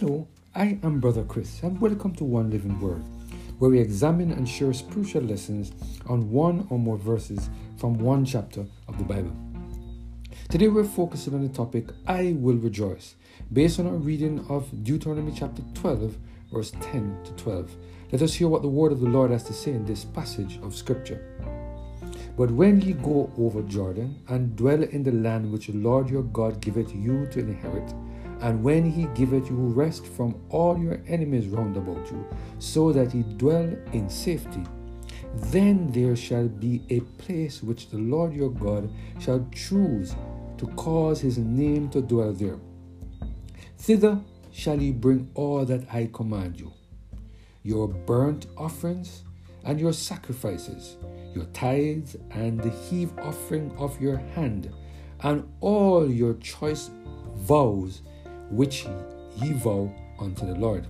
Hello, I am Brother Chris, and welcome to One Living Word, where we examine and share spiritual lessons on one or more verses from one chapter of the Bible. Today we're focusing on the topic I will rejoice, based on our reading of Deuteronomy chapter 12, verse 10 to 12. Let us hear what the word of the Lord has to say in this passage of Scripture. But when ye go over Jordan and dwell in the land which the Lord your God giveth you to inherit, and when he giveth you rest from all your enemies round about you, so that ye dwell in safety, then there shall be a place which the Lord your God shall choose to cause his name to dwell there. Thither shall ye bring all that I command you your burnt offerings and your sacrifices, your tithes and the heave offering of your hand, and all your choice vows which ye vow unto the Lord.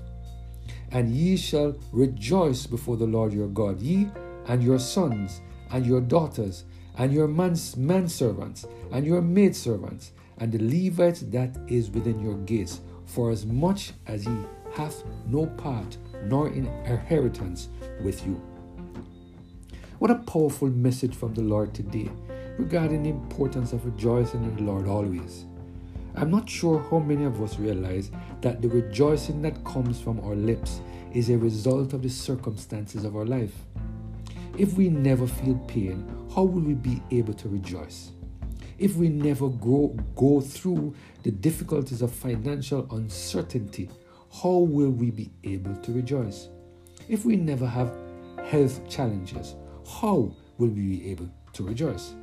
And ye shall rejoice before the Lord your God, ye and your sons and your daughters, and your manservants, and your maidservants, and the Levites that is within your gates, for as much as ye hath no part nor inheritance with you. What a powerful message from the Lord today regarding the importance of rejoicing in the Lord always. I'm not sure how many of us realize that the rejoicing that comes from our lips is a result of the circumstances of our life. If we never feel pain, how will we be able to rejoice? If we never grow, go through the difficulties of financial uncertainty, how will we be able to rejoice? If we never have health challenges, how will we be able to rejoice?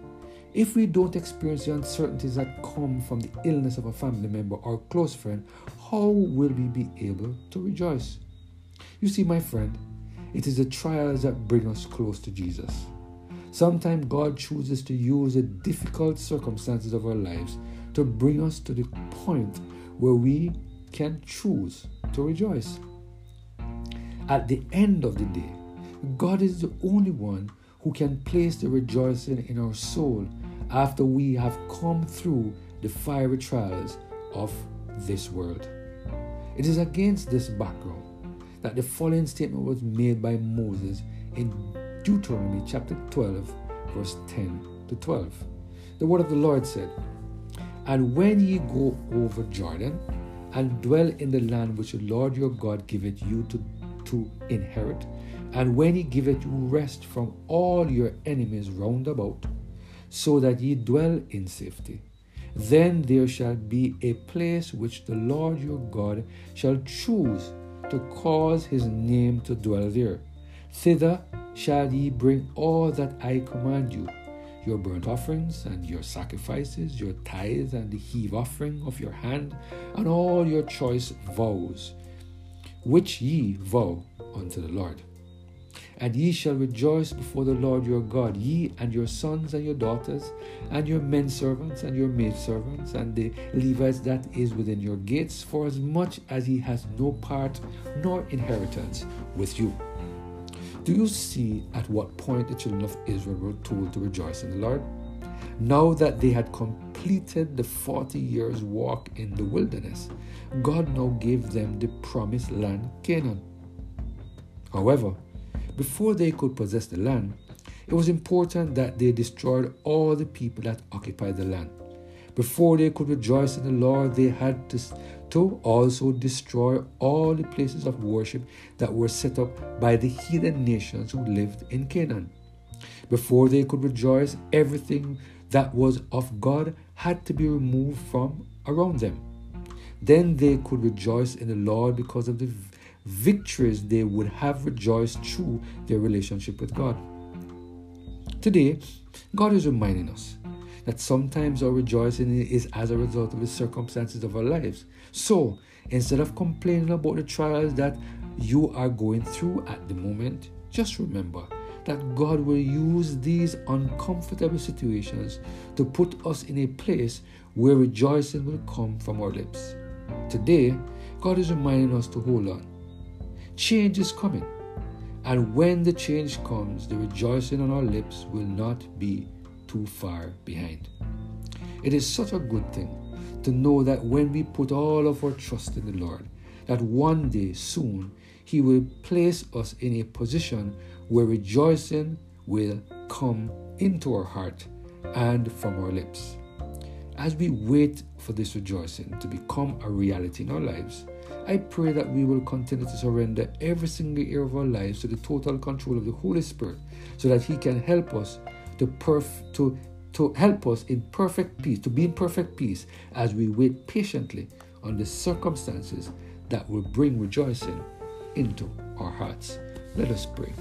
If we don't experience the uncertainties that come from the illness of a family member or close friend, how will we be able to rejoice? You see, my friend, it is the trials that bring us close to Jesus. Sometimes God chooses to use the difficult circumstances of our lives to bring us to the point where we can choose to rejoice. At the end of the day, God is the only one who can place the rejoicing in our soul after we have come through the fiery trials of this world. It is against this background that the following statement was made by Moses in Deuteronomy chapter 12, verse 10 to 12. The word of the Lord said, And when ye go over Jordan, and dwell in the land which the Lord your God giveth you to, to inherit, and when he giveth you rest from all your enemies round about, so that ye dwell in safety. Then there shall be a place which the Lord your God shall choose to cause his name to dwell there. Thither shall ye bring all that I command you your burnt offerings and your sacrifices, your tithes and the heave offering of your hand, and all your choice vows, which ye vow unto the Lord. And ye shall rejoice before the Lord your God, ye and your sons and your daughters, and your men servants and your maid servants, and the Levites that is within your gates, for as much as he has no part nor inheritance with you. Do you see at what point the children of Israel were told to rejoice in the Lord? Now that they had completed the 40 years walk in the wilderness, God now gave them the promised land, Canaan. However, before they could possess the land, it was important that they destroyed all the people that occupied the land. Before they could rejoice in the Lord, they had to, to also destroy all the places of worship that were set up by the heathen nations who lived in Canaan. Before they could rejoice, everything that was of God had to be removed from around them. Then they could rejoice in the Lord because of the victories they would have rejoiced through their relationship with God. Today, God is reminding us that sometimes our rejoicing is as a result of the circumstances of our lives. So, instead of complaining about the trials that you are going through at the moment, just remember that God will use these uncomfortable situations to put us in a place where rejoicing will come from our lips. Today, God is reminding us to hold on Change is coming. And when the change comes, the rejoicing on our lips will not be too far behind. It is such a good thing to know that when we put all of our trust in the Lord, that one day soon He will place us in a position where rejoicing will come into our heart and from our lips. As we wait for this rejoicing to become a reality in our lives, I pray that we will continue to surrender every single area of our lives to the total control of the Holy Spirit so that He can help us to, perf- to, to help us in perfect peace, to be in perfect peace as we wait patiently on the circumstances that will bring rejoicing into our hearts. Let us pray.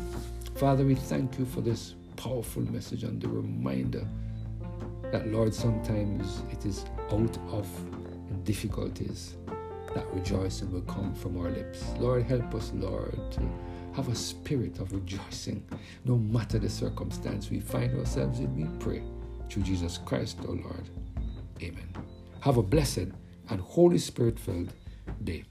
Father, we thank you for this powerful message and the reminder that, Lord, sometimes it is out of difficulties that rejoicing will come from our lips. Lord, help us, Lord, to have a spirit of rejoicing no matter the circumstance we find ourselves in. We pray through Jesus Christ, our Lord. Amen. Have a blessed and Holy Spirit filled day.